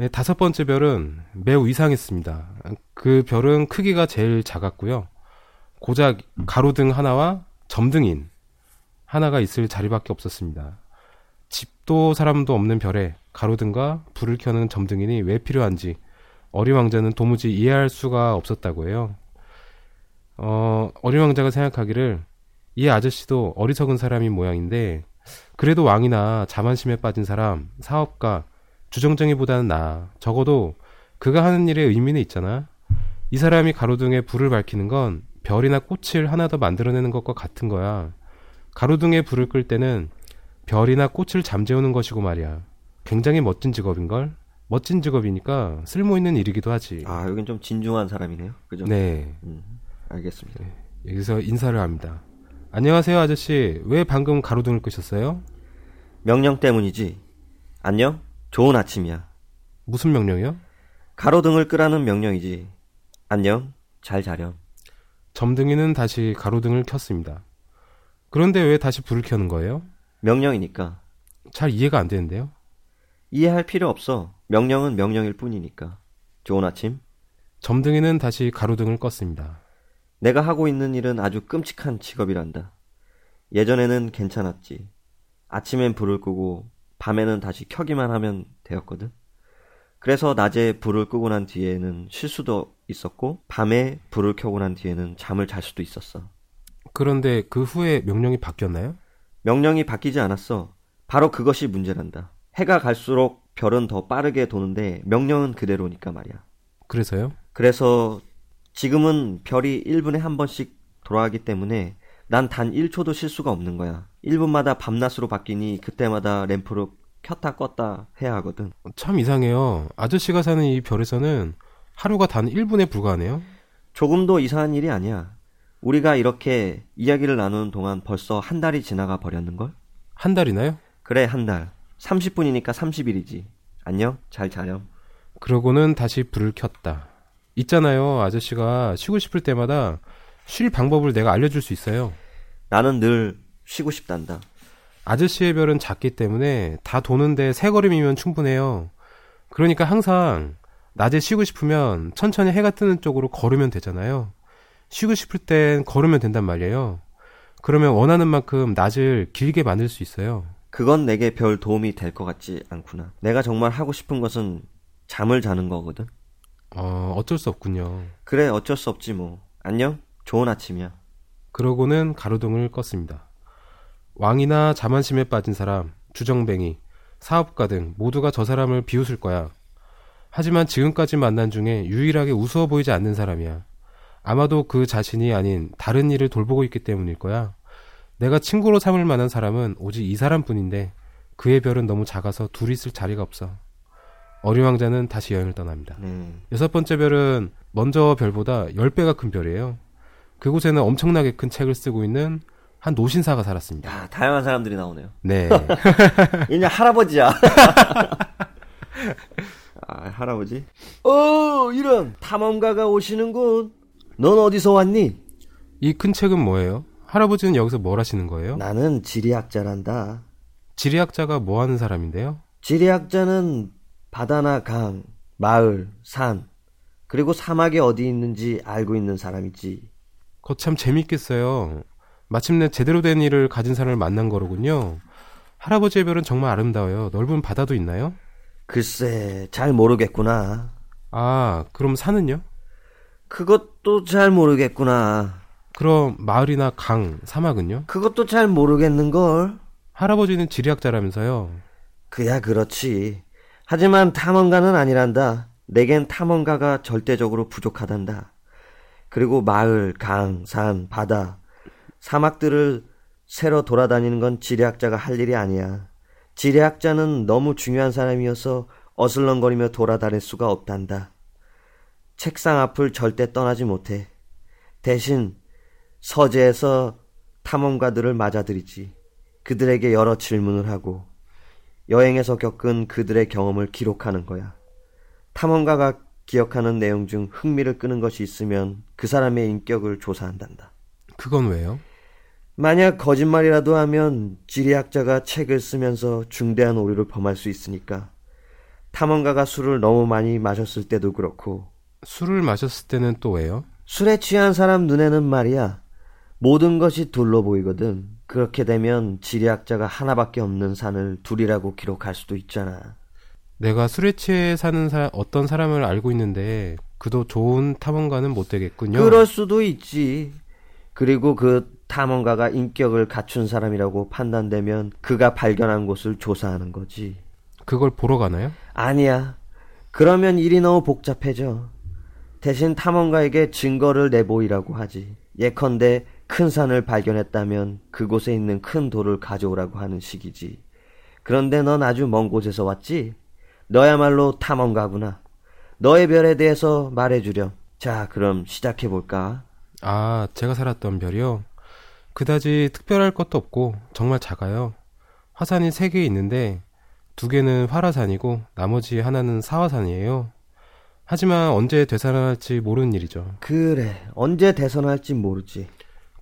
네, 다섯 번째 별은 매우 이상했습니다. 그 별은 크기가 제일 작았고요. 고작 가로등 하나와 점등인 하나가 있을 자리밖에 없었습니다. 집도 사람도 없는 별에 가로등과 불을 켜는 점등인이 왜 필요한지 어린 왕자는 도무지 이해할 수가 없었다고 해요. 어, 어린 왕자가 생각하기를 이 아저씨도 어리석은 사람인 모양인데 그래도 왕이나 자만심에 빠진 사람, 사업가, 주정뱅이보다는 나아. 적어도 그가 하는 일에 의미는 있잖아. 이 사람이 가로등에 불을 밝히는 건 별이나 꽃을 하나 더 만들어내는 것과 같은 거야. 가로등에 불을 끌 때는 별이나 꽃을 잠재우는 것이고 말이야. 굉장히 멋진 직업인걸? 멋진 직업이니까 쓸모 있는 일이기도 하지. 아, 여긴 좀 진중한 사람이네요. 그죠? 네. 음, 알겠습니다. 네. 여기서 인사를 합니다. 안녕하세요, 아저씨. 왜 방금 가로등을 끄셨어요? 명령 때문이지. 안녕? 좋은 아침이야. 무슨 명령이요? 가로등을 끄라는 명령이지. 안녕? 잘 자렴. 점등이는 다시 가로등을 켰습니다. 그런데 왜 다시 불을 켜는 거예요? 명령이니까. 잘 이해가 안 되는데요? 이해할 필요 없어. 명령은 명령일 뿐이니까. 좋은 아침. 점등이는 다시 가로등을 껐습니다. 내가 하고 있는 일은 아주 끔찍한 직업이란다. 예전에는 괜찮았지. 아침엔 불을 끄고 밤에는 다시 켜기만 하면 되었거든. 그래서 낮에 불을 끄고 난 뒤에는 쉴 수도 있었고 밤에 불을 켜고 난 뒤에는 잠을 잘 수도 있었어. 그런데 그 후에 명령이 바뀌었나요? 명령이 바뀌지 않았어. 바로 그것이 문제란다. 해가 갈수록 별은 더 빠르게 도는데 명령은 그대로니까 말이야. 그래서요? 그래서 지금은 별이 1분에 한 번씩 돌아가기 때문에 난 단 1초도 쉴 수가 없는 거야. 1분마다 밤낮으로 바뀌니 그때마다 램프를 켰다 껐다 해야 하거든. 참 이상해요. 아저씨가 사는 이 별에서는 하루가 단 1분에 불과하네요. 조금도 이상한 일이 아니야. 우리가 이렇게 이야기를 나누는 동안 벌써 한 달이 지나가 버렸는걸? 한 달이나요? 그래, 한 달. 30분이니까 30일이지. 안녕, 잘 자렴. 그러고는 다시 불을 켰다. 있잖아요. 아저씨가 쉬고 싶을 때마다 쉴 방법을 내가 알려줄 수 있어요. 나는 늘 쉬고 싶단다. 아저씨의 별은 작기 때문에 다 도는데 세 걸음이면 충분해요. 그러니까 항상 낮에 쉬고 싶으면 천천히 해가 뜨는 쪽으로 걸으면 되잖아요. 쉬고 싶을 땐 걸으면 된단 말이에요. 그러면 원하는 만큼 낮을 길게 만들 수 있어요. 그건 내게 별 도움이 될 것 같지 않구나. 내가 정말 하고 싶은 것은 잠을 자는 거거든. 어, 어쩔 수 없군요. 그래, 어쩔 수 없지 뭐. 안녕? 좋은 아침이야. 그러고는 가로등을 껐습니다. 왕이나 자만심에 빠진 사람, 주정뱅이, 사업가 등 모두가 저 사람을 비웃을 거야. 하지만 지금까지 만난 중에 유일하게 우스워 보이지 않는 사람이야. 아마도 그 자신이 아닌 다른 일을 돌보고 있기 때문일 거야. 내가 친구로 삼을 만한 사람은 오직 이 사람뿐인데 그의 별은 너무 작아서 둘이 있을 자리가 없어. 어린 왕자는 다시 여행을 떠납니다. 네. 여섯 번째 별은 먼저 별보다 10배가 큰 별이에요. 그곳에는 엄청나게 큰 책을 쓰고 있는 한 노신사가 살았습니다. 야, 다양한 사람들이 나오네요. 네. 얘는 할아버지야. 아, 할아버지? 어, 이런 탐험가가 오시는군. 넌 어디서 왔니? 이 큰 책은 뭐예요? 할아버지는 여기서 뭘 하시는 거예요? 나는 지리학자란다. 지리학자가 뭐 하는 사람인데요? 지리학자는 바다나 강, 마을, 산, 그리고 사막이 어디 있는지 알고 있는 사람이지. 그거 참 재밌겠어요. 마침내 제대로 된 일을 가진 사람을 만난 거로군요. 할아버지의 별은 정말 아름다워요. 넓은 바다도 있나요? 글쎄, 잘 모르겠구나. 아, 그럼 산은요? 그것도 잘 모르겠구나. 그럼 마을이나 강, 사막은요? 그것도 잘 모르겠는걸. 할아버지는 지리학자라면서요. 그야 그렇지. 하지만 탐험가는 아니란다. 내겐 탐험가가 절대적으로 부족하단다. 그리고 마을, 강, 산, 바다, 사막들을 새로 돌아다니는 건 지리학자가 할 일이 아니야. 지리학자는 너무 중요한 사람이어서 어슬렁거리며 돌아다닐 수가 없단다. 책상 앞을 절대 떠나지 못해. 대신 서재에서 탐험가들을 맞아들이지. 그들에게 여러 질문을 하고 여행에서 겪은 그들의 경험을 기록하는 거야. 탐험가가 기억하는 내용 중 흥미를 끄는 것이 있으면 그 사람의 인격을 조사한단다. 그건 왜요? 만약 거짓말이라도 하면 지리학자가 책을 쓰면서 중대한 오류를 범할 수 있으니까 탐험가가 술을 너무 많이 마셨을 때도 그렇고 술을 마셨을 때는 또 왜요? 술에 취한 사람 눈에는 말이야 모든 것이 둘로 보이거든. 그렇게 되면 지리학자가 하나밖에 없는 산을 둘이라고 기록할 수도 있잖아. 내가 술에 취해 사는 사, 어떤 사람을 알고 있는데 그도 좋은 탐험가는 못 되겠군요. 그럴 수도 있지. 그리고 그 탐험가가 인격을 갖춘 사람이라고 판단되면 그가 발견한 곳을 조사하는 거지. 그걸 보러 가나요? 아니야. 그러면 일이 너무 복잡해져. 대신 탐험가에게 증거를 내보이라고 하지. 예컨대 큰 산을 발견했다면 그곳에 있는 큰 돌을 가져오라고 하는 식이지. 그런데 넌 아주 먼 곳에서 왔지? 너야말로 탐험가구나. 너의 별에 대해서 말해주렴. 자, 그럼 시작해볼까? 아, 제가 살았던 별이요? 그다지 특별할 것도 없고 정말 작아요. 화산이 세 개 있는데 두 개는 활화산이고 나머지 하나는 사화산이에요. 하지만 언제 되살아날지 모르는 일이죠. 그래, 언제 대선할지 모르지.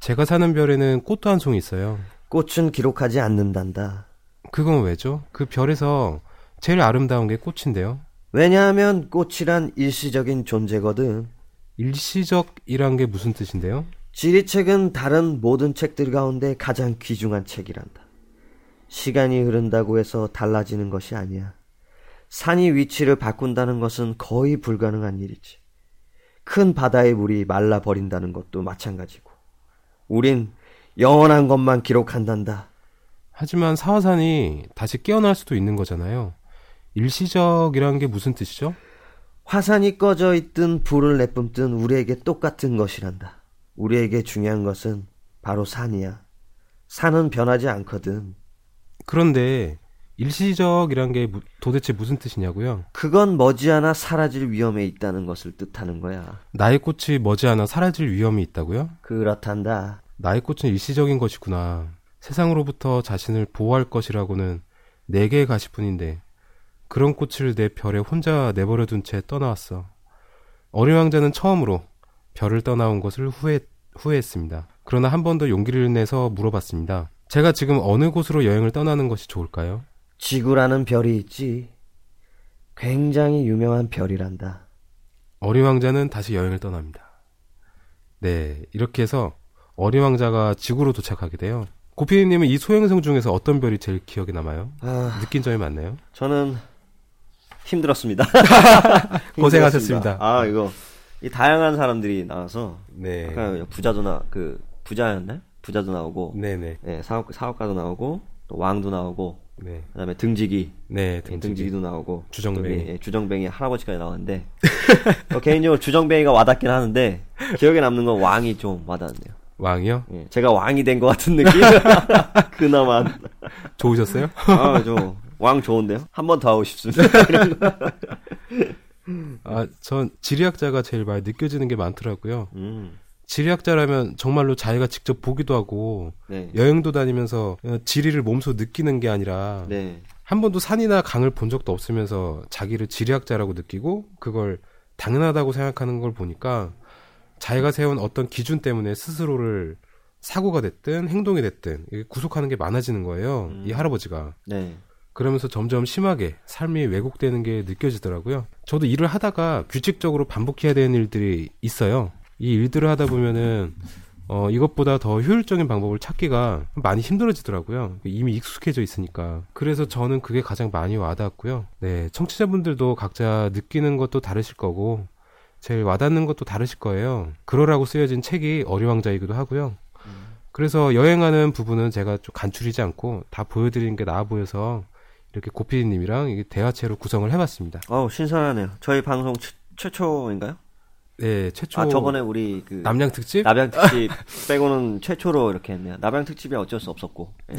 제가 사는 별에는 꽃도 한 송이 있어요. 꽃은 기록하지 않는단다. 그건 왜죠? 그 별에서 제일 아름다운 게 꽃인데요. 왜냐하면 꽃이란 일시적인 존재거든. 일시적이란 게 무슨 뜻인데요? 지리책은 다른 모든 책들 가운데 가장 귀중한 책이란다. 시간이 흐른다고 해서 달라지는 것이 아니야. 산이 위치를 바꾼다는 것은 거의 불가능한 일이지. 큰 바다의 물이 말라버린다는 것도 마찬가지고. 우린 영원한 것만 기록한단다. 하지만 사화산이 다시 깨어날 수도 있는 거잖아요. 일시적이라는 게 무슨 뜻이죠? 화산이 꺼져 있든 불을 내뿜든 우리에게 똑같은 것이란다. 우리에게 중요한 것은 바로 산이야. 산은 변하지 않거든. 그런데 일시적이란 게 무- 도대체 무슨 뜻이냐고요? 그건 머지않아 사라질 위험에 있다는 것을 뜻하는 거야. 나의 꽃이 머지않아 사라질 위험이 있다고요? 그렇단다. 나의 꽃은 일시적인 것이구나. 세상으로부터 자신을 보호할 것이라고는 네 개의 가시뿐인데 그런 꽃을 내 별에 혼자 내버려둔 채 떠나왔어. 어린 왕자는 처음으로 별을 떠나온 것을 후회, 후회했습니다. 그러나 한 번 더 용기를 내서 물어봤습니다. 제가 지금 어느 곳으로 여행을 떠나는 것이 좋을까요? 지구라는 별이 있지. 굉장히 유명한 별이란다. 어린 왕자는 다시 여행을 떠납니다. 네, 이렇게 해서 어린 왕자가 지구로 도착하게 돼요. 고피디님은 이 소행성 중에서 어떤 별이 제일 기억에 남아요? 아, 느낀 점이 많나요? 저는 힘들었습니다. 고생하셨습니다. 힘들었습니다. 아, 이거 이 다양한 사람들이 나와서 네. 아까 부자도 나그 부자였나요? 부자도 나오고 네네. 예, 사업 사업가도 나오고 또 왕도 나오고 네. 그다음에 등지기 네, 예, 등지기. 등지기 도 나오고 주정뱅이. 또 우리, 예, 주정뱅이 할아버지까지 나왔는데 어, 개인적으로 주정뱅이가 와닿긴 하는데 기억에 남는 건 왕이 좀 와닿네요. 왕이요? 예, 제가 왕이 된 것 같은 느낌. 그나마 좋으셨어요? 아 저 왕 좋은데요? 한 번 더 하고 싶습니다. 아, 전 지리학자가 제일 많이 느껴지는 게 많더라고요. 음, 지리학자라면 정말로 자기가 직접 보기도 하고 네, 여행도 다니면서 어, 지리를 몸소 느끼는 게 아니라 네, 한 번도 산이나 강을 본 적도 없으면서 자기를 지리학자라고 느끼고 그걸 당연하다고 생각하는 걸 보니까 자기가 세운 어떤 기준 때문에 스스로를 사고가 됐든 행동이 됐든 구속하는 게 많아지는 거예요. 음. 이 할아버지가. 네. 그러면서 점점 심하게 삶이 왜곡되는 게 느껴지더라고요. 저도 일을 하다가 규칙적으로 반복해야 되는 일들이 있어요. 이 일들을 하다 보면은 어, 이것보다 더 효율적인 방법을 찾기가 많이 힘들어지더라고요. 이미 익숙해져 있으니까. 그래서 저는 그게 가장 많이 와닿았고요. 네, 청취자분들도 각자 느끼는 것도 다르실 거고, 제일 와닿는 것도 다르실 거예요. 그러라고 쓰여진 책이 어리왕자이기도 하고요. 그래서 여행하는 부분은 제가 좀 간추리지 않고 다 보여드리는 게 나아 보여서 이렇게 고피디님이랑 이게 대화체로 구성을 해봤습니다. 어우 신선하네요. 저희 방송 최, 최초인가요? 네, 최초 아 저번에 우리 그 남양 특집 남양 특집 빼고는 최초로 이렇게 했네요. 남양 특집이 어쩔 수 없었고. 예.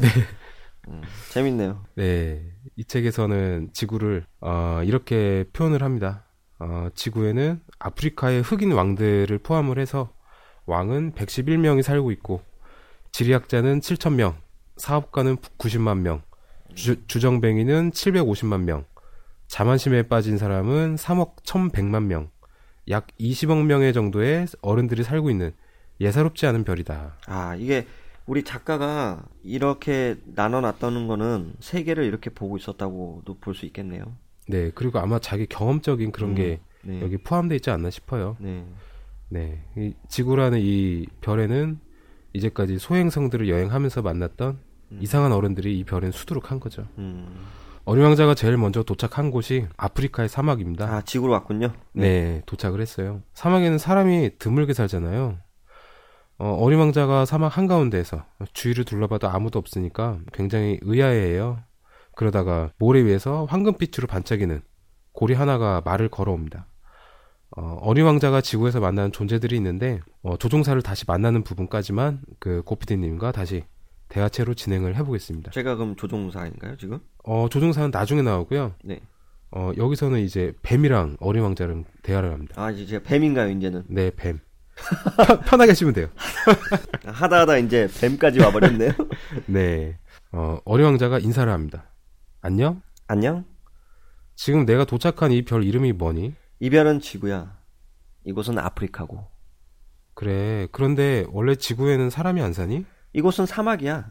음, 재밌네요. 네, 이 책에서는 지구를 어, 이렇게 표현을 합니다. 어, 지구에는 아프리카의 흑인 왕들을 포함을 해서 왕은 111명이 살고 있고 지리학자는 7,000명, 사업가는 90만 명, 주, 주정뱅이는 750만 명, 자만심에 빠진 사람은 3억 1,100만 명, 약 20억 명의 정도의 어른들이 살고 있는 예사롭지 않은 별이다. 아 이게 우리 작가가 이렇게 나눠놨다는 거는 세계를 이렇게 보고 있었다고도 볼 수 있겠네요. 네, 그리고 아마 자기 경험적인 그런 음, 게 네. 여기 포함되어 있지 않나 싶어요. 네. 네. 이 지구라는 이 별에는 이제까지 소행성들을 여행하면서 만났던 음. 이상한 어른들이 이 별엔 수두룩한 거죠. 음. 어린 왕자가 제일 먼저 도착한 곳이 아프리카의 사막입니다. 아, 지구로 왔군요. 네, 도착을 했어요. 사막에는 사람이 드물게 살잖아요. 어, 어린 왕자가 사막 한가운데에서 주위를 둘러봐도 아무도 없으니까 굉장히 의아해해요. 그러다가 모래 위에서 황금빛으로 반짝이는 고리 하나가 말을 걸어옵니다. 어, 어린 왕자가 지구에서 만나는 존재들이 있는데 어, 조종사를 다시 만나는 부분까지만 그 고피디님과 다시 대화체로 진행을 해보겠습니다. 제가 그럼 조종사인가요, 지금? 어, 조종사는 나중에 나오고요. 네. 어, 여기서는 이제 뱀이랑 어린 왕자랑 대화를 합니다. 아, 이제 제가 뱀인가요, 이제는? 네, 뱀. 편, 편하게 하시면 돼요. 하다 하다 이제 뱀까지 와버렸네요. 네. 어, 어린 왕자가 인사를 합니다. 안녕? 안녕? 지금 내가 도착한 이 별 이름이 뭐니? 이 별은 지구야. 이곳은 아프리카고. 그래. 그런데 원래 지구에는 사람이 안 사니? 이곳은 사막이야.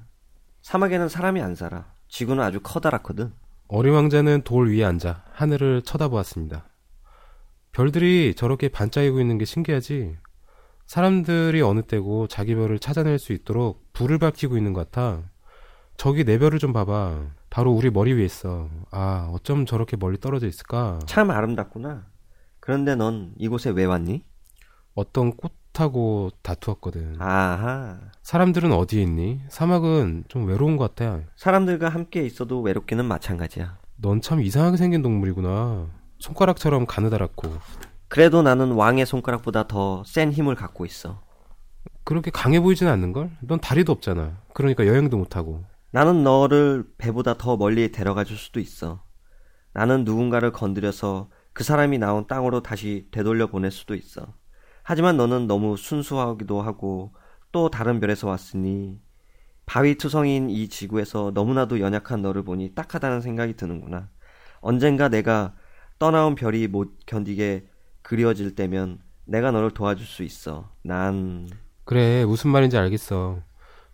사막에는 사람이 안 살아. 지구는 아주 커다랗거든. 어린 왕자는 돌 위에 앉아 하늘을 쳐다보았습니다. 별들이 저렇게 반짝이고 있는 게 신기하지? 사람들이 어느 때고 자기 별을 찾아낼 수 있도록 불을 밝히고 있는 것 같아. 저기 내 별을 좀 봐봐. 바로 우리 머리 위에 있어. 아, 어쩜 저렇게 멀리 떨어져 있을까? 참 아름답구나. 그런데 넌 이곳에 왜 왔니? 어떤 꽃하고 다투었거든. 아하. 사람들은 어디에 있니? 사막은 좀 외로운 것 같아. 사람들과 함께 있어도 외롭기는 마찬가지야. 넌 참 이상하게 생긴 동물이구나. 손가락처럼 가느다랗고. 그래도 나는 왕의 손가락보다 더 센 힘을 갖고 있어. 그렇게 강해 보이진 않는걸? 넌 다리도 없잖아. 그러니까 여행도 못하고. 나는 너를 배보다 더 멀리 데려가 줄 수도 있어. 나는 누군가를 건드려서 그 사람이 나온 땅으로 다시 되돌려 보낼 수도 있어. 하지만 너는 너무 순수하기도 하고 또 다른 별에서 왔으니 바위 투성이인 이 지구에서 너무나도 연약한 너를 보니 딱하다는 생각이 드는구나. 언젠가 내가 떠나온 별이 못 견디게 그리워질 때면 내가 너를 도와줄 수 있어. 난 그래, 무슨 말인지 알겠어.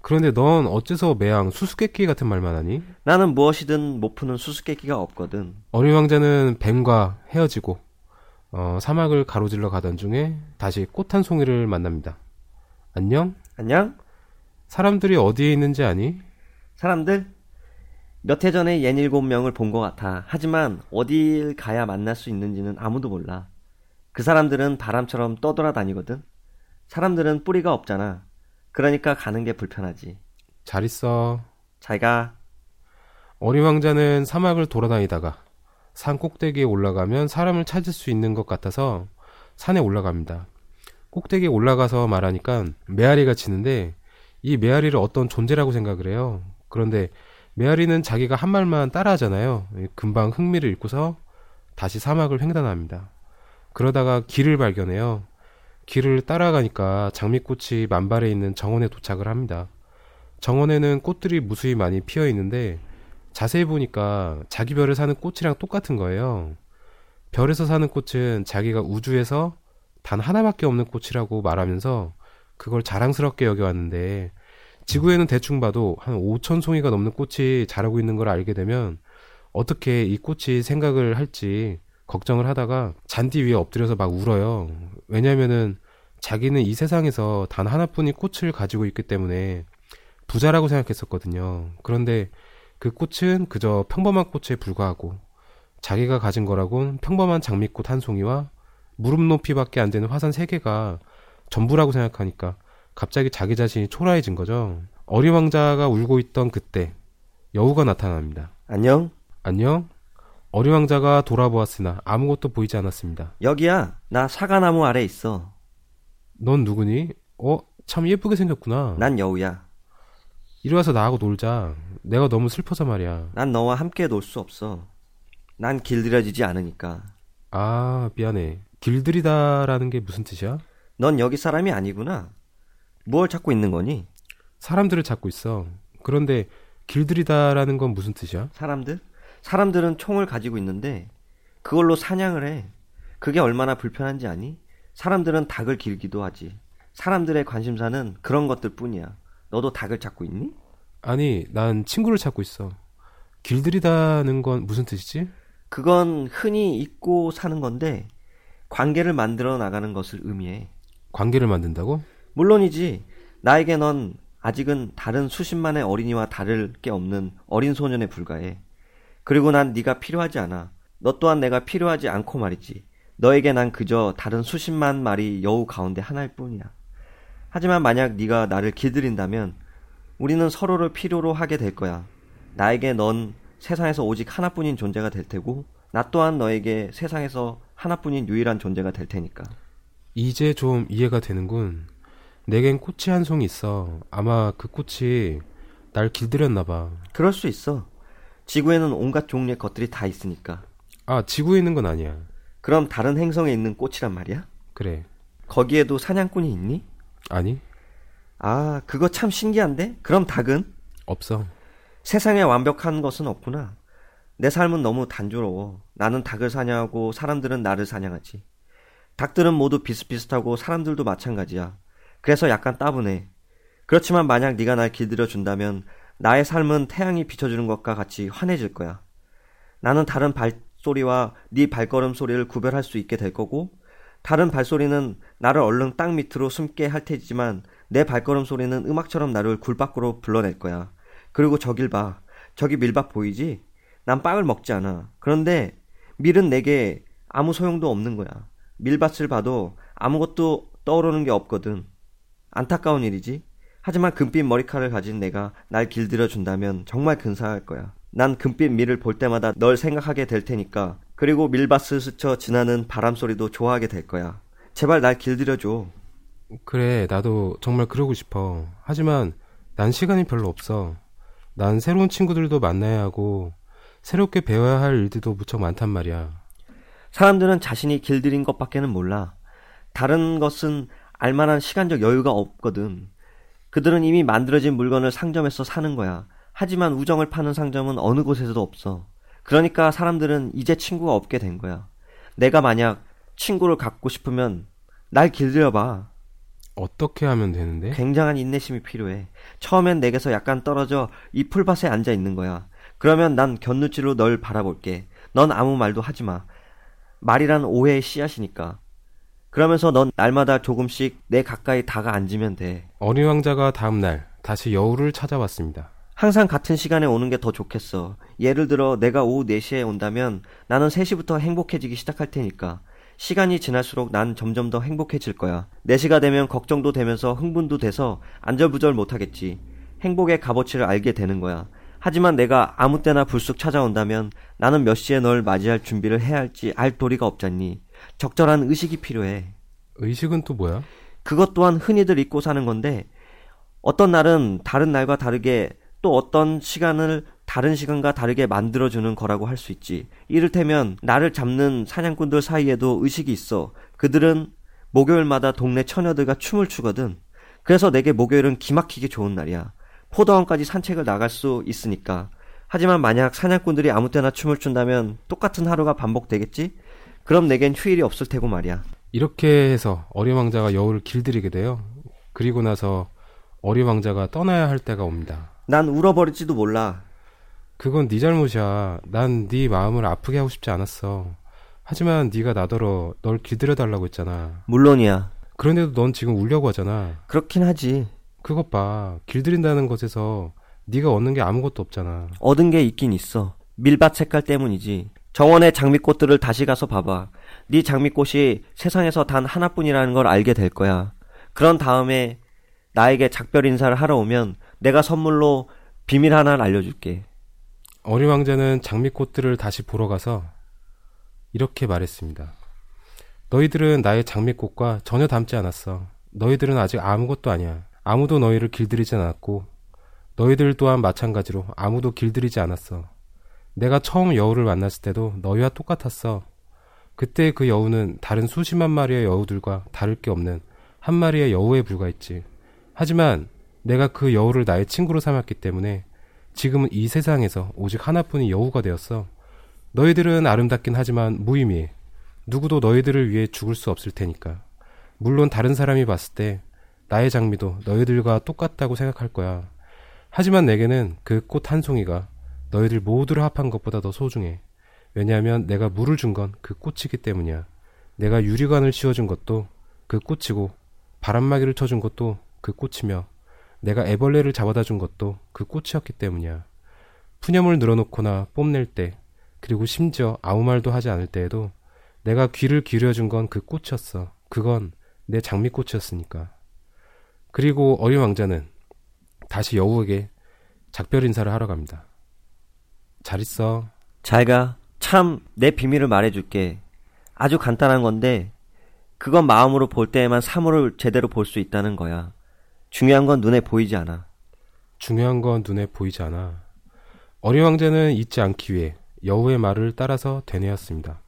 그런데 넌 어째서 매양 수수께끼 같은 말만 하니? 나는 무엇이든 못 푸는 수수께끼가 없거든. 어린 왕자는 뱀과 헤어지고 어, 사막을 가로질러 가던 중에 다시 꽃 한 송이를 만납니다. 안녕? 안녕? 사람들이 어디에 있는지 아니? 사람들? 몇 해 전에 옌 일곱 명을 본 것 같아. 하지만 어딜 가야 만날 수 있는지는 아무도 몰라. 그 사람들은 바람처럼 떠돌아다니거든. 사람들은 뿌리가 없잖아. 그러니까 가는 게 불편하지. 잘 있어. 잘 가. 어린 왕자는 사막을 돌아다니다가 산 꼭대기에 올라가면 사람을 찾을 수 있는 것 같아서 산에 올라갑니다. 꼭대기에 올라가서 말하니까 메아리가 치는데 이 메아리를 어떤 존재라고 생각을 해요. 그런데 메아리는 자기가 한 말만 따라하잖아요. 금방 흥미를 잃고서 다시 사막을 횡단합니다. 그러다가 길을 발견해요. 길을 따라가니까 장미꽃이 만발해 있는 정원에 도착을 합니다. 정원에는 꽃들이 무수히 많이 피어 있는데 자세히 보니까 자기 별에 사는 꽃이랑 똑같은 거예요. 별에서 사는 꽃은 자기가 우주에서 단 하나밖에 없는 꽃이라고 말하면서 그걸 자랑스럽게 여겨왔는데 지구에는 대충 봐도 한 5천 송이가 넘는 꽃이 자라고 있는 걸 알게 되면 어떻게 이 꽃이 생각을 할지 걱정을 하다가 잔디 위에 엎드려서 막 울어요. 왜냐면은 자기는 이 세상에서 단 하나뿐인 꽃을 가지고 있기 때문에 부자라고 생각했었거든요. 그런데 그 꽃은 그저 평범한 꽃에 불과하고 자기가 가진 거라곤 평범한 장미꽃 한 송이와 무릎 높이밖에 안 되는 화산 세 개가 전부라고 생각하니까 갑자기 자기 자신이 초라해진 거죠. 어린 왕자가 울고 있던 그때 여우가 나타납니다. 안녕? 안녕? 어린 왕자가 돌아보았으나 아무것도 보이지 않았습니다. 여기야. 나 사과나무 아래 있어. 넌 누구니? 어? 참 예쁘게 생겼구나. 난 여우야. 이리 와서 나하고 놀자. 내가 너무 슬퍼서 말이야. 난 너와 함께 놀 수 없어. 난 길들여지지 않으니까. 아, 미안해. 길들이다라는 게 무슨 뜻이야? 넌 여기 사람이 아니구나. 뭘 찾고 있는 거니? 사람들을 찾고 있어. 그런데 길들이다라는 건 무슨 뜻이야? 사람들? 사람들은 총을 가지고 있는데 그걸로 사냥을 해. 그게 얼마나 불편한지 아니? 사람들은 닭을 길기도 하지. 사람들의 관심사는 그런 것들 뿐이야. 너도 닭을 찾고 있니? 아니, 난 친구를 찾고 있어. 길들이다는 건 무슨 뜻이지? 그건 흔히 잊고 사는 건데 관계를 만들어 나가는 것을 의미해. 관계를 만든다고? 물론이지. 나에게 넌 아직은 다른 수십만의 어린이와 다를 게 없는 어린 소년에 불과해. 그리고 난 네가 필요하지 않아. 너 또한 내가 필요하지 않고 말이지. 너에게 난 그저 다른 수십만 마리 여우 가운데 하나일 뿐이야. 하지만 만약 네가 나를 길들인다면 우리는 서로를 필요로 하게 될 거야. 나에게 넌 세상에서 오직 하나뿐인 존재가 될 테고 나 또한 너에게 세상에서 하나뿐인 유일한 존재가 될 테니까. 이제 좀 이해가 되는군. 내겐 꽃이 한 송이 있어. 아마 그 꽃이 날 길들였나 봐. 그럴 수 있어. 지구에는 온갖 종류의 것들이 다 있으니까. 아, 지구에 있는 건 아니야. 그럼 다른 행성에 있는 꽃이란 말이야? 그래. 거기에도 사냥꾼이 있니? 아니, 아, 그거 참 신기한데? 그럼 닭은? 없어. 세상에 완벽한 것은 없구나. 내 삶은 너무 단조로워. 나는 닭을 사냥하고 사람들은 나를 사냥하지. 닭들은 모두 비슷비슷하고 사람들도 마찬가지야. 그래서 약간 따분해. 그렇지만 만약 네가 날 길들여 준다면 나의 삶은 태양이 비춰주는 것과 같이 환해질 거야. 나는 다른 발소리와 네 발걸음 소리를 구별할 수 있게 될 거고 다른 발소리는 나를 얼른 땅 밑으로 숨게 할 테지만 내 발걸음 소리는 음악처럼 나를 굴 밖으로 불러낼 거야. 그리고 저길 봐. 저기 밀밭 보이지? 난 빵을 먹지 않아. 그런데 밀은 내게 아무 소용도 없는 거야. 밀밭을 봐도 아무것도 떠오르는 게 없거든. 안타까운 일이지. 하지만 금빛 머리카락을 가진 내가 날 길들여 준다면 정말 근사할 거야. 난 금빛 밀을 볼 때마다 널 생각하게 될 테니까. 그리고 밀밭을 스쳐 지나는 바람 소리도 좋아하게 될 거야. 제발 날 길들여 줘. 그래, 나도 정말 그러고 싶어. 하지만 난 시간이 별로 없어. 난 새로운 친구들도 만나야 하고 새롭게 배워야 할 일들도 무척 많단 말이야. 사람들은 자신이 길들인 것밖에는 몰라. 다른 것은 알만한 시간적 여유가 없거든. 그들은 이미 만들어진 물건을 상점에서 사는 거야. 하지만 우정을 파는 상점은 어느 곳에서도 없어. 그러니까 사람들은 이제 친구가 없게 된 거야. 내가 만약 친구를 갖고 싶으면 날 길들여봐. 어떻게 하면 되는데? 굉장한 인내심이 필요해. 처음엔 내게서 약간 떨어져 이 풀밭에 앉아 있는 거야. 그러면 난 곁눈질로 널 바라볼게. 넌 아무 말도 하지 마. 말이란 오해의 씨앗이니까. 그러면서 넌 날마다 조금씩 내 가까이 다가 앉으면 돼. 어린 왕자가 다음 날 다시 여우를 찾아왔습니다. 항상 같은 시간에 오는 게 더 좋겠어. 예를 들어 내가 오후 4시에 온다면 나는 3시부터 행복해지기 시작할 테니까. 시간이 지날수록 난 점점 더 행복해질 거야. 4시가 되면 걱정도 되면서 흥분도 돼서 안절부절 못하겠지. 행복의 값어치를 알게 되는 거야. 하지만 내가 아무 때나 불쑥 찾아온다면 나는 몇 시에 널 맞이할 준비를 해야 할지 알 도리가 없잖니. 적절한 의식이 필요해. 의식은 또 뭐야? 그것 또한 흔히들 잊고 사는 건데 어떤 날은 다른 날과 다르게 또 어떤 시간을 다른 시간과 다르게 만들어주는 거라고 할 수 있지. 이를테면 나를 잡는 사냥꾼들 사이에도 의식이 있어. 그들은 목요일마다 동네 처녀들과 춤을 추거든. 그래서 내게 목요일은 기막히게 좋은 날이야. 포도원까지 산책을 나갈 수 있으니까. 하지만 만약 사냥꾼들이 아무 때나 춤을 춘다면 똑같은 하루가 반복되겠지? 그럼 내겐 휴일이 없을 테고 말이야. 이렇게 해서 어린 왕자가 여우를 길들이게 돼요. 그리고 나서 어린 왕자가 떠나야 할 때가 옵니다. 난 울어버릴지도 몰라. 그건 네 잘못이야. 난 네 마음을 아프게 하고 싶지 않았어. 하지만 네가 나더러 널 길들여 달라고 했잖아. 물론이야. 그런데도 넌 지금 울려고 하잖아. 그렇긴 하지. 그것 봐. 길들인다는 것에서 네가 얻는 게 아무것도 없잖아. 얻은 게 있긴 있어. 밀밭 색깔 때문이지. 정원의 장미꽃들을 다시 가서 봐봐. 네 장미꽃이 세상에서 단 하나뿐이라는 걸 알게 될 거야. 그런 다음에 나에게 작별 인사를 하러 오면 내가 선물로 비밀 하나를 알려줄게. 어린 왕자는 장미꽃들을 다시 보러 가서 이렇게 말했습니다. 너희들은 나의 장미꽃과 전혀 닮지 않았어. 너희들은 아직 아무것도 아니야. 아무도 너희를 길들이지 않았고, 너희들 또한 마찬가지로 아무도 길들이지 않았어. 내가 처음 여우를 만났을 때도 너희와 똑같았어. 그때 그 여우는 다른 수십만 마리의 여우들과 다를 게 없는 한 마리의 여우에 불과했지. 하지만 내가 그 여우를 나의 친구로 삼았기 때문에 지금은 이 세상에서 오직 하나뿐인 여우가 되었어. 너희들은 아름답긴 하지만 무의미해. 누구도 너희들을 위해 죽을 수 없을 테니까. 물론 다른 사람이 봤을 때 나의 장미도 너희들과 똑같다고 생각할 거야. 하지만 내게는 그 꽃 한 송이가 너희들 모두를 합한 것보다 더 소중해. 왜냐하면 내가 물을 준 건 그 꽃이기 때문이야. 내가 유리관을 씌워준 것도 그 꽃이고 바람막이를 쳐준 것도 그 꽃이며 내가 애벌레를 잡아다 준 것도 그 꽃이었기 때문이야. 푸념을 늘어놓거나 뽐낼 때 그리고 심지어 아무 말도 하지 않을 때에도 내가 귀를 기울여준 건 그 꽃이었어. 그건 내 장미꽃이었으니까. 그리고 어린 왕자는 다시 여우에게 작별 인사를 하러 갑니다. 잘 있어. 잘 가. 참, 내 비밀을 말해줄게. 아주 간단한 건데, 그건 마음으로 볼 때에만 사물을 제대로 볼 수 있다는 거야. 중요한 건 눈에 보이지 않아. 중요한 건 눈에 보이지 않아. 어린 왕자는 잊지 않기 위해 여우의 말을 따라서 되뇌었습니다.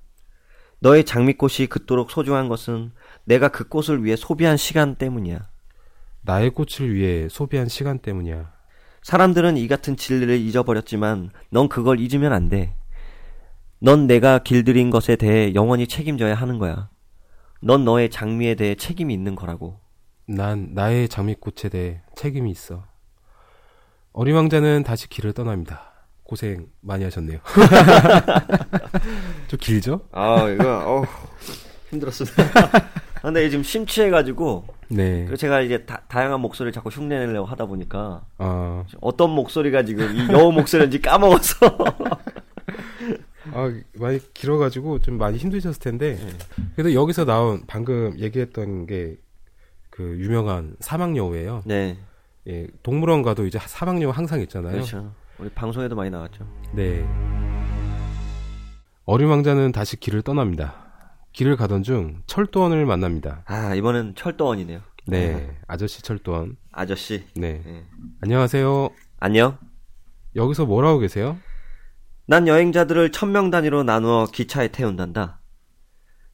너의 장미꽃이 그토록 소중한 것은 내가 그 꽃을 위해 소비한 시간 때문이야. 나의 꽃을 위해 소비한 시간 때문이야. 사람들은 이 같은 진리를 잊어버렸지만 넌 그걸 잊으면 안 돼. 넌 내가 길들인 것에 대해 영원히 책임져야 하는 거야. 넌 너의 장미에 대해 책임이 있는 거라고. 난 나의 장미꽃에 대해 책임이 있어. 어린 왕자는 다시 길을 떠납니다. 고생 많이 하셨네요. 좀 길죠? 아, 이거, 어 힘들었습니다. 근데 지금 심취해가지고, 네. 제가 이제 다, 양한 목소리를 자꾸 흉내내려고 하다 보니까, 아, 어떤 목소리가 지금 이 여우 목소리인지 까먹어서. 아, 많이 길어가지고 좀 많이 힘드셨을 텐데, 그래도 여기서 나온 방금 얘기했던 게 그 유명한 사막 여우예요. 네. 예, 동물원 가도 이제 사막 여우 항상 있잖아요. 그렇죠. 우리 방송에도 많이 나왔죠. 네. 어린 왕자는 다시 길을 떠납니다. 길을 가던 중 철도원을 만납니다. 아, 이번엔 철도원이네요. 네, 아저씨 철도원. 아저씨. 네. 네. 안녕하세요. 안녕. 여기서 뭘 하고 계세요? 난 여행자들을 천명 단위로 나누어 기차에 태운단다.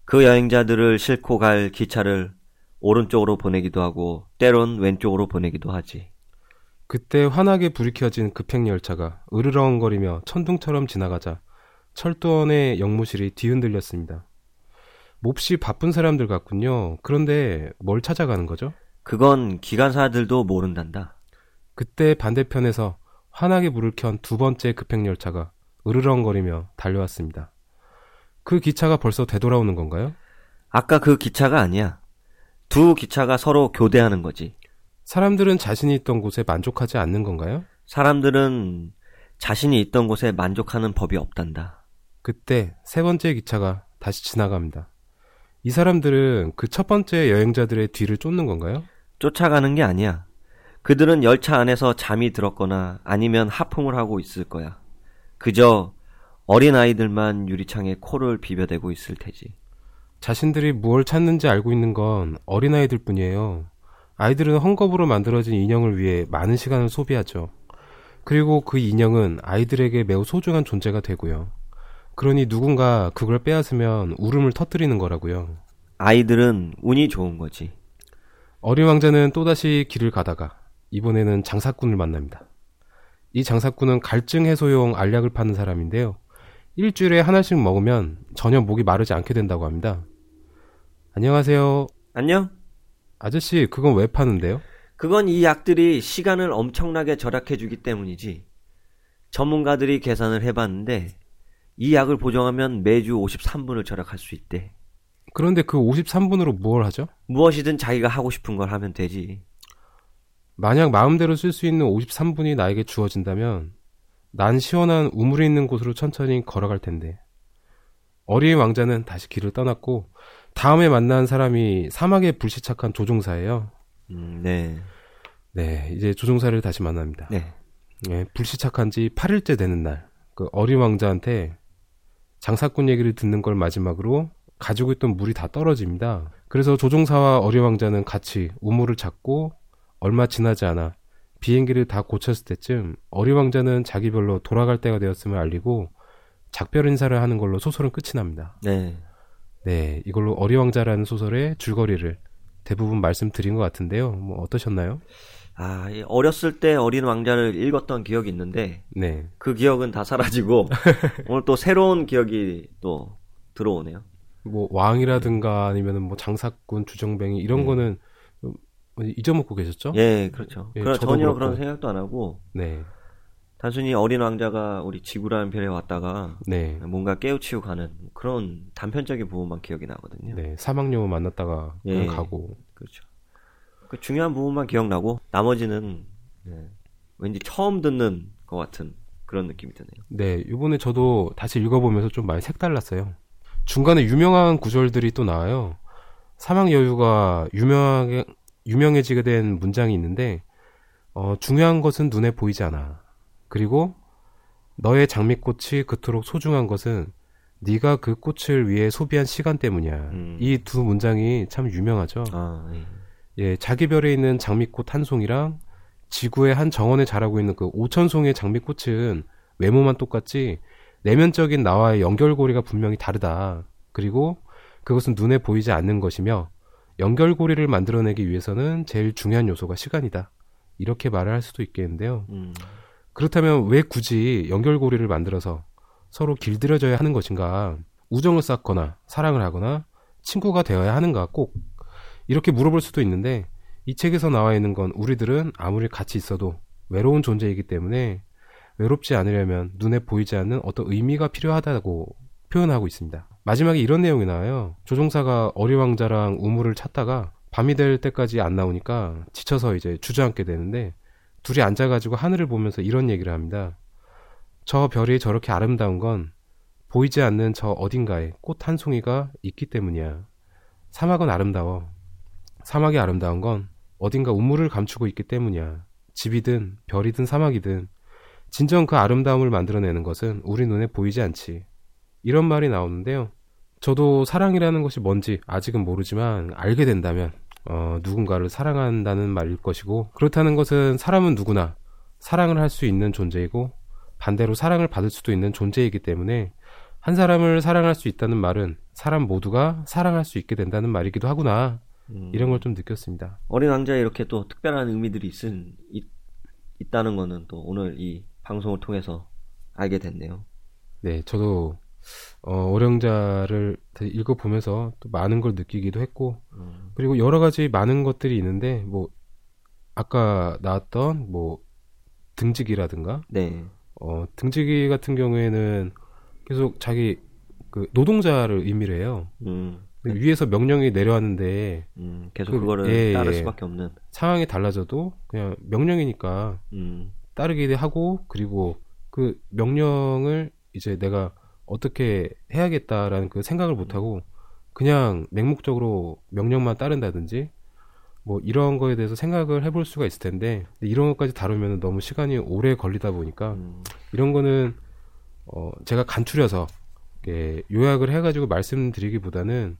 그 여행자들을 싣고 갈 기차를 오른쪽으로 보내기도 하고 때론 왼쪽으로 보내기도 하지. 그때 환하게 불이 켜진 급행열차가 으르렁거리며 천둥처럼 지나가자 철도원의 영무실이 뒤흔들렸습니다. 몹시 바쁜 사람들 같군요. 그런데 뭘 찾아가는 거죠? 그건 기관사들도 모른단다. 그때 반대편에서 환하게 불을 켠 두 번째 급행열차가 으르렁거리며 달려왔습니다. 그 기차가 벌써 되돌아오는 건가요? 아까 그 기차가 아니야. 두 기차가 서로 교대하는 거지. 사람들은 자신이 있던 곳에 만족하지 않는 건가요? 사람들은 자신이 있던 곳에 만족하는 법이 없단다. 그때 세 번째 기차가 다시 지나갑니다. 이 사람들은 그 첫 번째 여행자들의 뒤를 쫓는 건가요? 쫓아가는 게 아니야. 그들은 열차 안에서 잠이 들었거나 아니면 하품을 하고 있을 거야. 그저 어린 아이들만 유리창에 코를 비벼대고 있을 테지. 자신들이 무엇을 찾는지 알고 있는 건 어린 아이들 뿐이에요. 아이들은 헝겊으로 만들어진 인형을 위해 많은 시간을 소비하죠. 그리고 그 인형은 아이들에게 매우 소중한 존재가 되고요. 그러니 누군가 그걸 빼앗으면 울음을 터뜨리는 거라고요. 아이들은 운이 좋은 거지. 어린 왕자는 또다시 길을 가다가 이번에는 장사꾼을 만납니다. 이 장사꾼은 갈증 해소용 알약을 파는 사람인데요. 일주일에 하나씩 먹으면 전혀 목이 마르지 않게 된다고 합니다. 안녕하세요. 안녕? 아저씨, 그건 왜 파는데요? 그건 이 약들이 시간을 엄청나게 절약해주기 때문이지. 전문가들이 계산을 해봤는데, 이 약을 보정하면 매주 53분을 절약할 수 있대. 그런데 그 53분으로 무엇을 하죠? 무엇이든 자기가 하고 싶은 걸 하면 되지. 만약 마음대로 쓸 수 있는 53분이 나에게 주어진다면 난 시원한 우물이 있는 곳으로 천천히 걸어갈 텐데. 어린 왕자는 다시 길을 떠났고 다음에 만난 사람이 사막에 불시착한 조종사예요. 음, 네. 네, 이제 조종사를 다시 만납니다. 네. 네, 불시착한 지 8일째 되는 날, 그 어린 왕자한테 장사꾼 얘기를 듣는 걸 마지막으로 가지고 있던 물이 다 떨어집니다. 그래서 조종사와 어린 왕자는 같이 우물을 찾고 얼마 지나지 않아 비행기를 다 고쳤을 때쯤 어린 왕자는 자기 별로 돌아갈 때가 되었음을 알리고 작별 인사를 하는 걸로 소설은 끝이 납니다. 네. 네, 이걸로 어린 왕자라는 소설의 줄거리를 대부분 말씀드린 것 같은데요. 뭐 어떠셨나요? 아, 어렸을 때 어린 왕자를 읽었던 기억이 있는데, 네. 그 기억은 다 사라지고, 오늘 또 새로운 기억이 또 들어오네요. 뭐 왕이라든가 아니면은 뭐 장사꾼, 주정뱅이 이런 네. 거는 잊어먹고 계셨죠? 예, 그렇죠. 예, 그런 전혀 그렇고. 그런 생각도 안 하고, 네. 단순히 어린 왕자가 우리 지구라는 별에 왔다가 네. 뭔가 깨우치고 가는 그런 단편적인 부분만 기억이 나거든요. 네. 사막여우 만났다가 예. 가고. 그렇죠. 그 중요한 부분만 기억나고 나머지는 네, 왠지 처음 듣는 것 같은 그런 느낌이 드네요. 네. 이번에 저도 다시 읽어보면서 좀 많이 색달랐어요. 중간에 유명한 구절들이 또 나와요. 사막여우가 유명하게, 유명해지게 된 문장이 있는데, 어, 중요한 것은 눈에 보이지 않아. 그리고 너의 장미꽃이 그토록 소중한 것은 네가 그 꽃을 위해 소비한 시간 때문이야. 음. 이두 문장이 참 유명하죠. 아, 예. 예, 자기 별에 있는 장미꽃 한 송이랑 지구의 한 정원에 자라고 있는 그 5천 송의 장미꽃은 외모만 똑같지 내면적인 나와의 연결고리가 분명히 다르다. 그리고 그것은 눈에 보이지 않는 것이며 연결고리를 만들어내기 위해서는 제일 중요한 요소가 시간이다. 이렇게 말을 할 수도 있겠는데요. 음, 그렇다면 왜 굳이 연결고리를 만들어서 서로 길들여져야 하는 것인가? 우정을 쌓거나 사랑을 하거나 친구가 되어야 하는가? 꼭 이렇게 물어볼 수도 있는데 이 책에서 나와 있는 건 우리들은 아무리 같이 있어도 외로운 존재이기 때문에 외롭지 않으려면 눈에 보이지 않는 어떤 의미가 필요하다고 표현하고 있습니다. 마지막에 이런 내용이 나와요. 조종사가 어리왕자랑 우물을 찾다가 밤이 될 때까지 안 나오니까 지쳐서 이제 주저앉게 되는데 둘이 앉아가지고 하늘을 보면서 이런 얘기를 합니다. 저 별이 저렇게 아름다운 건 보이지 않는 저 어딘가에 꽃 한 송이가 있기 때문이야. 사막은 아름다워. 사막이 아름다운 건 어딘가 우물을 감추고 있기 때문이야. 집이든 별이든 사막이든 진정 그 아름다움을 만들어내는 것은 우리 눈에 보이지 않지. 이런 말이 나오는데요. 저도 사랑이라는 것이 뭔지 아직은 모르지만 알게 된다면 어, 누군가를 사랑한다는 말일 것이고 그렇다는 것은 사람은 누구나 사랑을 할 수 있는 존재이고 반대로 사랑을 받을 수도 있는 존재이기 때문에 한 사람을 사랑할 수 있다는 말은 사람 모두가 사랑할 수 있게 된다는 말이기도 하구나 음. 이런 걸 좀 느꼈습니다. 어린 왕자에 이렇게 또 특별한 의미들이 있은 있, 있다는 거는 또 오늘 이 방송을 통해서 알게 됐네요. 네, 저도 어, 어령자를 읽어보면서 또 많은 걸 느끼기도 했고 음, 그리고 여러 가지 많은 것들이 있는데 뭐 아까 나왔던 뭐 등지기라든가 네, 어, 등지기 같은 경우에는 계속 자기 그 노동자를 의미를 해요. 음, 위에서 명령이 내려왔는데 음, 계속 그- 그거를 예, 따를 예. 수밖에 없는. 상황이 달라져도 그냥 명령이니까 음, 따르게 하고 그리고 그 명령을 이제 내가 어떻게 해야겠다라는 그 생각을 못 하고 그냥 맹목적으로 명령만 따른다든지 뭐 이런 거에 대해서 생각을 해볼 수가 있을 텐데 이런 것까지 다루면 너무 시간이 오래 걸리다 보니까 음, 이런 거는 어 제가 간추려서 요약을 해가지고 말씀드리기보다는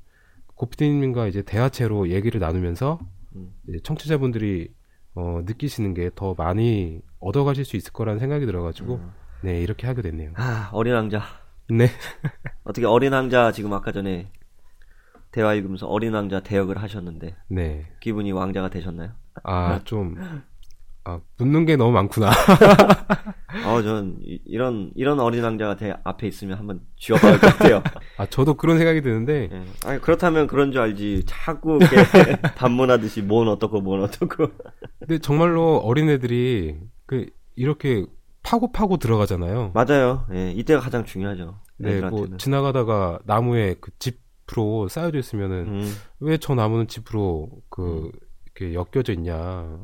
고피디님과 이제 대화체로 얘기를 나누면서 음. 청취자분들이 어 느끼시는 게 더 많이 얻어가실 수 있을 거라는 생각이 들어가지고 음. 네 이렇게 하게 됐네요. 아, 어린 왕자. 네. 어떻게 어린 왕자 지금 아까 전에 대화 읽으면서 어린 왕자 대역을 하셨는데 네. 기분이 왕자가 되셨나요? 아, 좀, 아, 묻는 게 너무 많구나. 어, 전 이- 이런 이런 어린 왕자가 제 앞에 있으면 한번 쥐어봐야 할 것 같아요. 아, 저도 그런 생각이 드는데, 예. 아니 그렇다면 그런 줄 알지. 자꾸 이렇게 반문하듯이 뭔 어떻고 뭔 어떻고. 근데 정말로 어린애들이, 그, 이렇게 파고 파고 들어가잖아요. 맞아요. 예, 이때가 가장 중요하죠. 네, 뭐, 애들한테는. 지나가다가 나무에 그 짚으로 쌓여져 있으면은, 음, 왜저 나무는 짚으로 그, 이렇게 엮여져 있냐.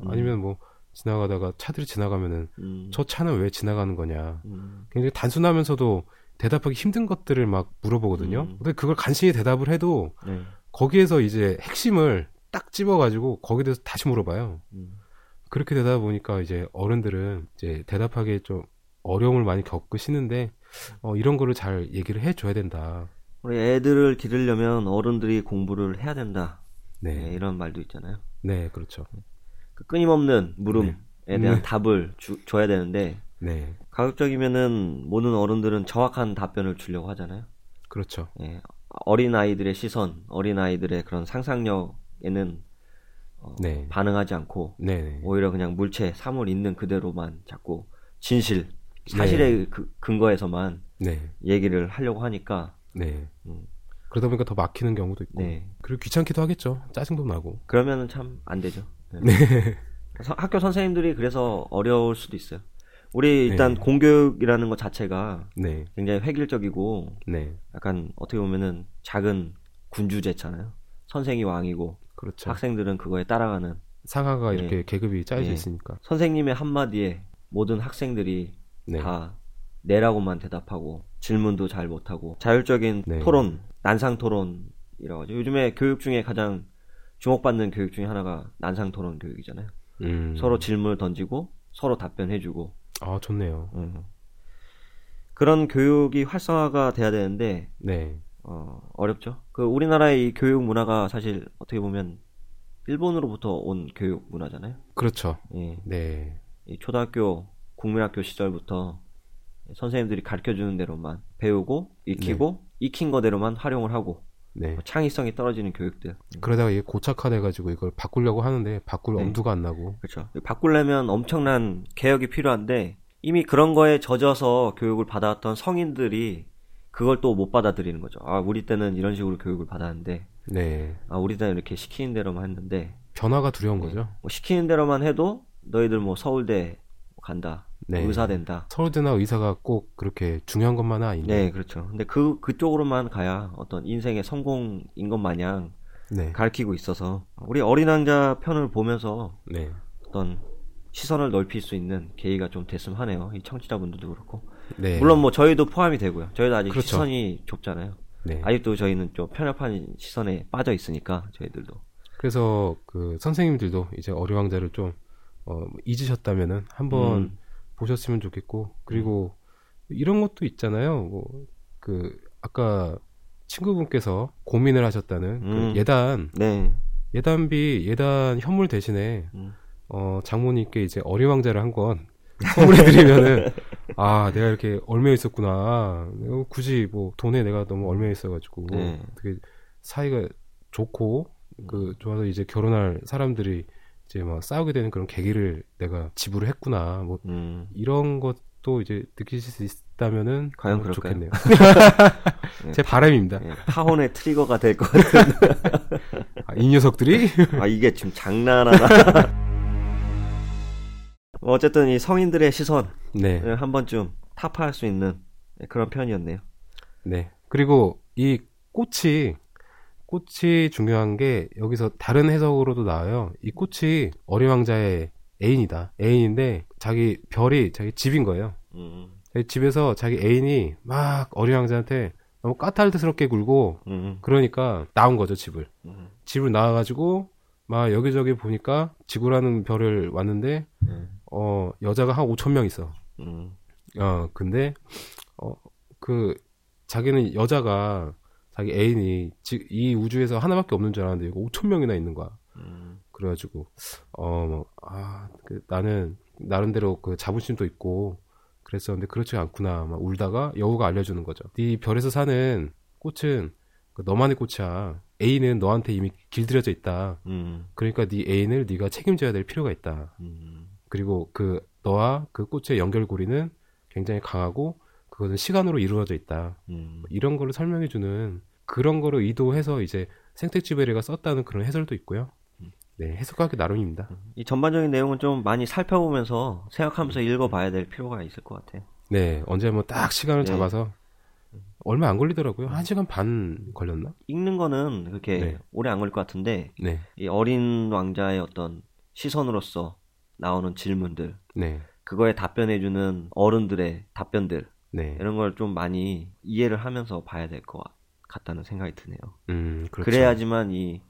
아니면 뭐, 지나가다가 차들이 지나가면은, 음, 저 차는 왜 지나가는 거냐. 음, 굉장히 단순하면서도 대답하기 힘든 것들을 막 물어보거든요. 음. 근데 그걸 간신히 대답을 해도, 네. 거기에서 이제 핵심을 딱 집어가지고 거기에 대해서 다시 물어봐요. 음, 그렇게 되다 보니까 이제 어른들은 이제 대답하기에 좀 어려움을 많이 겪으시는데 어, 이런 거를 잘 얘기를 해줘야 된다. 우리 애들을 기르려면 어른들이 공부를 해야 된다. 예, 네, 이런 말도 있잖아요. 네, 그렇죠. 그 끊임없는 물음에 네. 대한 네. 답을 주- 줘야 되는데 네, 가급적이면은 모든 어른들은 정확한 답변을 주려고 하잖아요. 그렇죠. 예, 어린 아이들의 시선, 어린 아이들의 그런 상상력에는 어, 네, 반응하지 않고 네, 네, 오히려 그냥 물체, 사물 있는 그대로만 자꾸 진실, 사실의 그 근거에서만 네, 얘기를 하려고 하니까 네. 음. 그러다 보니까 더 막히는 경우도 있고, 네 그리고 귀찮기도 하겠죠. 짜증도 나고. 그러면은 참 안 되죠. 네. 서- 학교 선생님들이 그래서 어려울 수도 있어요. 우리 일단 네. 공교육이라는 것 자체가 네, 굉장히 획일적이고 네, 약간 어떻게 보면은 작은 군주제잖아요. 선생이 왕이고 그렇죠. 학생들은 그거에 따라가는 상하가 네. 이렇게 계급이 짜여져 네. 있으니까. 선생님의 한마디에 모든 학생들이 네, 다 네라고만 대답하고 질문도 잘 못하고 자율적인 네. 토론, 난상 토론이라고 하죠. 요즘에 교육 중에 가장 주목받는 교육 중에 하나가 난상 토론 교육이잖아요. 음. 서로 질문을 던지고 서로 답변해주고 아 좋네요. 음. 그런 교육이 활성화가 돼야 되는데 네, 어, 어렵죠. 그 우리나라의 이 교육 문화가 사실 어떻게 보면 일본으로부터 온 교육 문화잖아요. 그렇죠. 예. 네, 이 초등학교, 국민학교 시절부터 선생님들이 가르쳐 주는 대로만 배우고 익히고 익힌 거대로만 활용을 하고 네. 뭐 창의성이 떨어지는 교육들. 그러다가 이게 고착화돼가지고 이걸 바꾸려고 하는데 바꿀 네. 엄두가 안 나고. 그렇죠. 바꾸려면 엄청난 개혁이 필요한데 이미 그런 거에 젖어서 교육을 받아왔던 성인들이 그걸 또 못 받아들이는 거죠. 아, 우리 때는 이런 식으로 교육을 받았는데 네, 아, 우리 때는 이렇게 시키는 대로만 했는데 변화가 두려운 거죠. 뭐 시키는 대로만 해도 너희들 뭐 서울대 간다. 네. 의사 된다. 서울대나 의사가 꼭 그렇게 중요한 것만은 아닌데. 네, 그렇죠. 근데 그 그쪽으로만 가야 어떤 인생의 성공인 것 마냥 네, 가르치고 있어서 우리 어린 왕자 편을 보면서 네, 어떤 시선을 넓힐 수 있는 계기가 좀 됐으면 하네요. 이 청취자분들도 그렇고. 네. 물론 뭐 저희도 포함이 되고요. 저희도 아직 그렇죠. 시선이 좁잖아요. 네. 아직도 저희는 좀 편협한 시선에 빠져 있으니까 저희들도. 그래서 그 선생님들도 이제 어리왕자를 좀 어, 잊으셨다면은 한번 음. 보셨으면 좋겠고 그리고 이런 것도 있잖아요. 뭐 그 아까 친구분께서 고민을 하셨다는 음. 그 예단 네. 예단비 예단 현물 대신에 음. 어 장모님께 이제 어리왕자를 한 권 선물해드리면은 아 내가 이렇게 얼매여 있었구나 굳이 뭐 돈에 내가 너무 얼매여 있어가지고 네. 되게 사이가 좋고 그 좋아서 이제 결혼할 사람들이 이제 막 싸우게 되는 그런 계기를 내가 지불을 했구나 뭐 음. 이런 것도 이제 느끼실 수 있다면은 과연 그럴까요? 좋겠네요. 제 바람입니다. 예, 파혼의 트리거가 될 것 같은. 아, 이 녀석들이 아 이게 지금 장난하나. 뭐 어쨌든 이 성인들의 시선을 네, 한 번쯤 타파할 수 있는 그런 편이었네요. 네. 그리고 이 꽃이 꽃이 중요한 게 여기서 다른 해석으로도 나와요. 이 꽃이 어리왕자의 애인이다. 애인인데 자기 별이 자기 집인 거예요. 음, 집에서 자기 애인이 막 어리왕자한테 너무 까탈스럽게 굴고 음, 그러니까 나온 거죠 집을. 음, 집을 나와가지고 막 여기저기 보니까 지구라는 별을 왔는데 음, 어 여자가 한 5천 명 있어. 음, 어 근데 어 그 자기는 여자가 자기 애인이 지, 이 우주에서 하나밖에 없는 줄 알았는데 이거 5천 명이나 있는 거야. 음, 그래가지고 어뭐아그 나는 나름대로 그 자부심도 있고 그랬었는데 그렇지 않구나 막 울다가 여우가 알려주는 거죠. 네 별에서 사는 꽃은 그 너만의 꽃이야. 애인은 너한테 이미 길들여져 있다. 음, 그러니까 네 애인을 네가 책임져야 될 필요가 있다. 음, 그리고 그 너와 그 꽃의 연결고리는 굉장히 강하고 그것은 시간으로 이루어져 있다. 음. 이런 거를 설명해주는 그런 거를 의도해서 이제 생텍쥐베리가 썼다는 그런 해설도 있고요. 네, 해석하기 나름입니다. 이 전반적인 내용은 좀 많이 살펴보면서 생각하면서 읽어봐야 될 필요가 있을 것 같아요. 네, 언제 한번 딱 시간을 네. 잡아서 얼마 안 걸리더라고요. 한 시간 반 걸렸나? 읽는 거는 그렇게 네. 오래 안 걸릴 것 같은데 네, 이 어린 왕자의 어떤 시선으로서 나오는 질문들 네, 그거에 답변해주는 어른들의 답변들 네. 이런 걸 좀 많이 이해를 하면서 봐야 될 것 같 다는 생각이 드네요. 음, 그렇죠. 그래야지만 이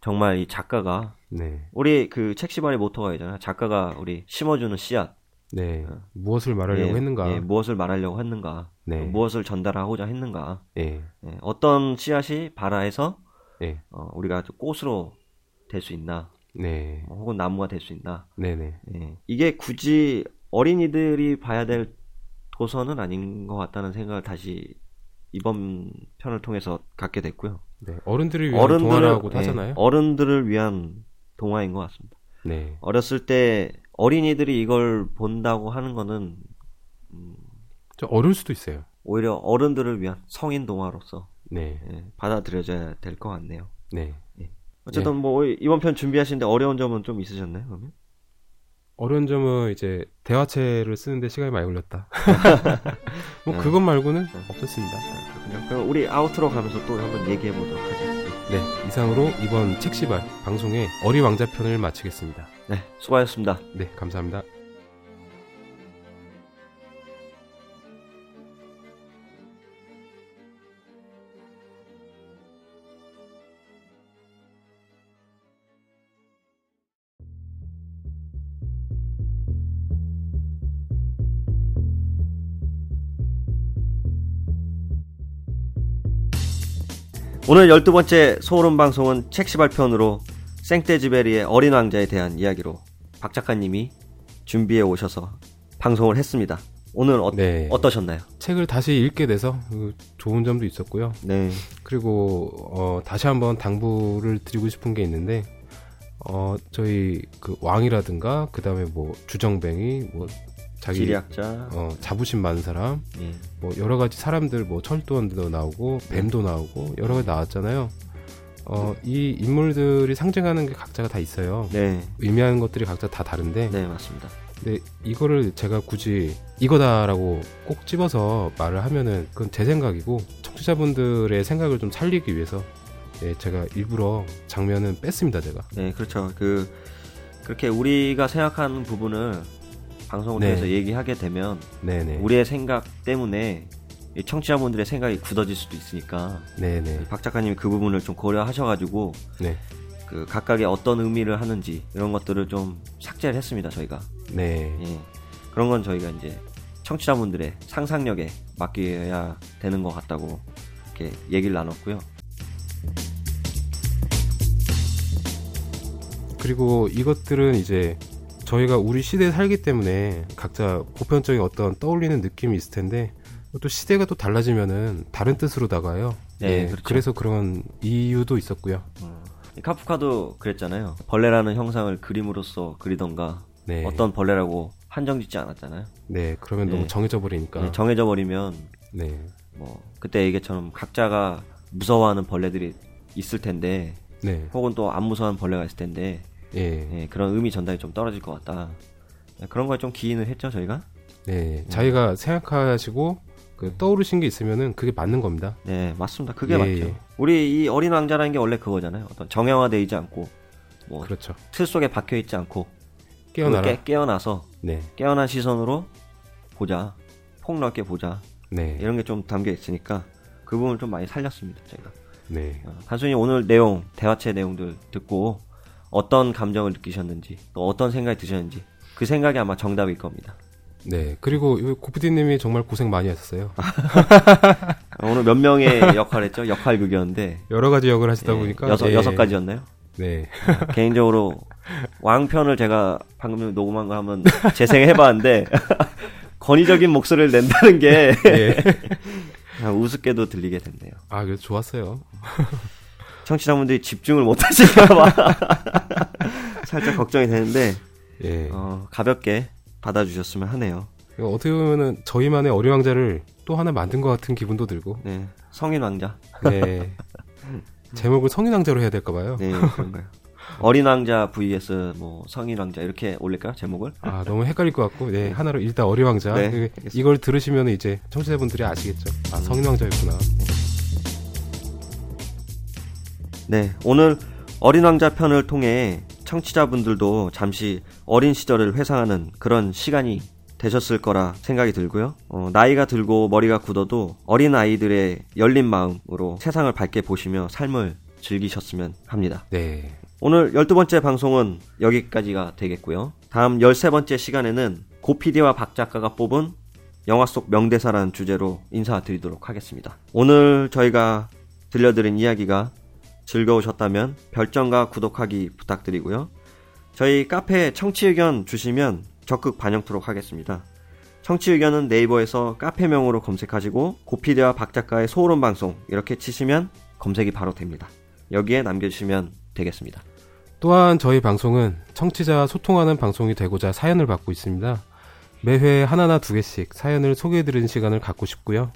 정말 이 작가가 네, 우리 그 책시발의 모토가 있잖아요. 작가가 우리 심어주는 씨앗 네. 무엇을 말하려고 예, 했는가? 예, 무엇을 말하려고 했는가? 네. 무엇을 전달하고자 했는가? 예, 예, 어떤 씨앗이 발아해서 예, 어, 우리가 꽃으로 될 수 있나? 네, 어, 혹은 나무가 될 수 있나? 네, 네. 예, 이게 굳이 어린이들이 봐야 될 도서는 아닌 것 같다는 생각을 다시 이번 편을 통해서 갖게 됐고요. 네. 어른들을 위한 동화라고도 예, 하잖아요. 어른들을 위한 동화인 것 같습니다. 네, 어렸을 때 어린이들이 이걸 본다고 하는 거는 좀 어려울 수도 있어요. 오히려 어른들을 위한 성인 동화로서 네, 예, 받아들여져야 될 것 같네요. 네. 어쨌든 뭐 이번 편 준비하시는데 어려운 점은 좀 있으셨나요? 그러면? 어려운 점은 이제 대화체를 쓰는데 시간이 많이 걸렸다. 뭐 그것 말고는 없었습니다. 그렇군요. 그럼 우리 아우트로 가면서 또 한번 얘기해 보도록 하죠. 네, 이상으로 이번 책시발 방송의 어리 왕자 편을 마치겠습니다. 네, 수고하셨습니다. 네, 감사합니다. 오늘 열두 번째 소름 방송은 책시발편으로 생떼지베리의 어린 왕자에 대한 이야기로 박 작가님이 준비해 오셔서 방송을 했습니다. 오늘 어, 네. 어떠셨나요? 책을 다시 읽게 돼서 그 좋은 점도 있었고요. 네, 그리고 어, 다시 한번 당부를 드리고 싶은 게 있는데 어, 저희 그 왕이라든가 그다음에 뭐 주정뱅이 뭐 자기 지리학자, 어, 자부심 많은 사람 예. 뭐 여러 가지 사람들 뭐 철도원도 나오고 뱀도 나오고 여러 가지 나왔잖아요. 어, 이 인물들이 상징하는 게 각자가 다 있어요. 네, 의미하는 것들이 각자 다 다른데 네 맞습니다. 근데 이거를 제가 굳이 이거다라고 꼭 집어서 말을 하면은 그건 제 생각이고 청취자분들의 생각을 좀 살리기 위해서 예, 제가 일부러 장면은 뺐습니다 제가 네, 그렇죠. 그 그렇게 우리가 생각하는 부분을 방송을 네. 통해서 얘기하게 되면 네네 우리의 생각 때문에 이 청취자분들의 생각이 굳어질 수도 있으니까 네네 박 작가님이 그 부분을 좀 고려하셔가지고 네 그 각각의 어떤 의미를 하는지 이런 것들을 좀 삭제를 했습니다 저희가 네. 예. 그런 건 저희가 이제 청취자분들의 상상력에 맡겨야 되는 것 같다고 이렇게 얘기를 나눴고요 그리고 이것들은 이제 저희가 우리 시대에 살기 때문에 각자 보편적인 어떤 떠올리는 느낌이 있을 텐데 또 시대가 또 달라지면은 다른 뜻으로 나가요. 네, 예, 그렇죠. 그래서 그런 이유도 있었고요. 이 카프카도 그랬잖아요 벌레라는 형상을 그림으로써 그리던가 네. 어떤 벌레라고 한정짓지 않았잖아요 네, 그러면 네. 너무 정해져 버리니까. 네, 정해져 버리면 네. 뭐 그때 얘기처럼 각자가 무서워하는 벌레들이 있을 텐데 네. 혹은 또 안 무서워하는 벌레가 있을 텐데 예. 예, 그런 의미 전달이 좀 떨어질 것 같다 예, 그런 거에 좀 기인을 했죠 저희가 네. 자기가 생각하시고 그 떠오르신 게 있으면은 그게 맞는 겁니다. 네 맞습니다 그게 예, 맞죠 예. 우리 이 어린 왕자라는 게 원래 그거잖아요 어떤 정형화되어 있지 않고 뭐틀 그렇죠. 속에 박혀 있지 않고 깨어나라. 깨, 깨어나서 네. 깨어난 시선으로 보자 폭넓게 보자 네. 이런 게 좀 담겨 있으니까 그 부분을 좀 많이 살렸습니다 제가 네. 어, 단순히 오늘 내용 대화체 내용들 듣고 어떤 감정을 느끼셨는지 또 어떤 생각이 드셨는지 그 생각이 아마 정답일 겁니다 네. 그리고 이 고피디님이 정말 고생 많이 하셨어요. 어, 오늘 몇 명의 역할 했죠 역할극이었는데 여러 가지 역을 하시다 예, 보니까 여섯 예. 여섯 가지였나요 네. 개인적으로 왕편을 제가 방금 녹음한 거 한번 재생해봤는데 권위적인 목소리를 낸다는 게 예. 우습게도 들리게 됐네요. 아, 그래서 좋았어요. 청취자분들이 집중을 못 하실까봐 살짝 걱정이 되는데 예. 어, 가볍게 받아주셨으면 하네요. 어떻게 보면은 저희만의 어린 왕자를 또 하나 만든 것 같은 기분도 들고. 네, 성인 왕자. 네. 제목을 성인 왕자로 해야 될까 봐요. 네, 그런가요? 어린 왕자 vs 뭐 성인 왕자 이렇게 올릴까요 제목을? 아, 너무 헷갈릴 것 같고. 네, 하나로 일단 어린 왕자. 네, 알겠습니다. 이걸 들으시면 이제 청취자분들이 아시겠죠. 아, 성인 왕자였구나. 네, 오늘 어린 왕자 편을 통해 청취자분들도 잠시 어린 시절을 회상하는 그런 시간이 되셨을 거라 생각이 들고요. 어, 나이가 들고 머리가 굳어도 어린 아이들의 열린 마음으로 세상을 밝게 보시며 삶을 즐기셨으면 합니다. 네. 오늘 12번째 방송은 여기까지가 되겠고요. 다음 13번째 시간에는 고PD와 박 작가가 뽑은 영화 속 명대사라는 주제로 인사드리도록 하겠습니다. 오늘 저희가 들려드린 이야기가 즐거우셨다면 별점과 구독하기 부탁드리고요. 저희 카페에 청취 의견 주시면 적극 반영토록 하겠습니다. 청취 의견은 네이버에서 카페명으로 검색하시고 고피디와 박 작가의 소울음 방송 이렇게 치시면 검색이 바로 됩니다. 여기에 남겨주시면 되겠습니다. 또한 저희 방송은 청취자와 소통하는 방송이 되고자 사연을 받고 있습니다. 매회 하나나 두 개씩 사연을 소개해드리는 시간을 갖고 싶고요.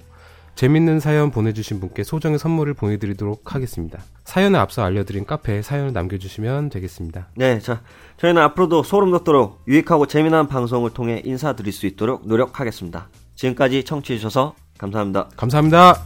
재밌는 사연 보내주신 분께 소정의 선물을 보내드리도록 하겠습니다. 사연에 앞서 알려드린 카페에 사연을 남겨주시면 되겠습니다. 네, 자, 저희는 앞으로도 소름 돋도록 유익하고 재미난 방송을 통해 인사드릴 수 있도록 노력하겠습니다. 지금까지 청취해주셔서 감사합니다. 감사합니다.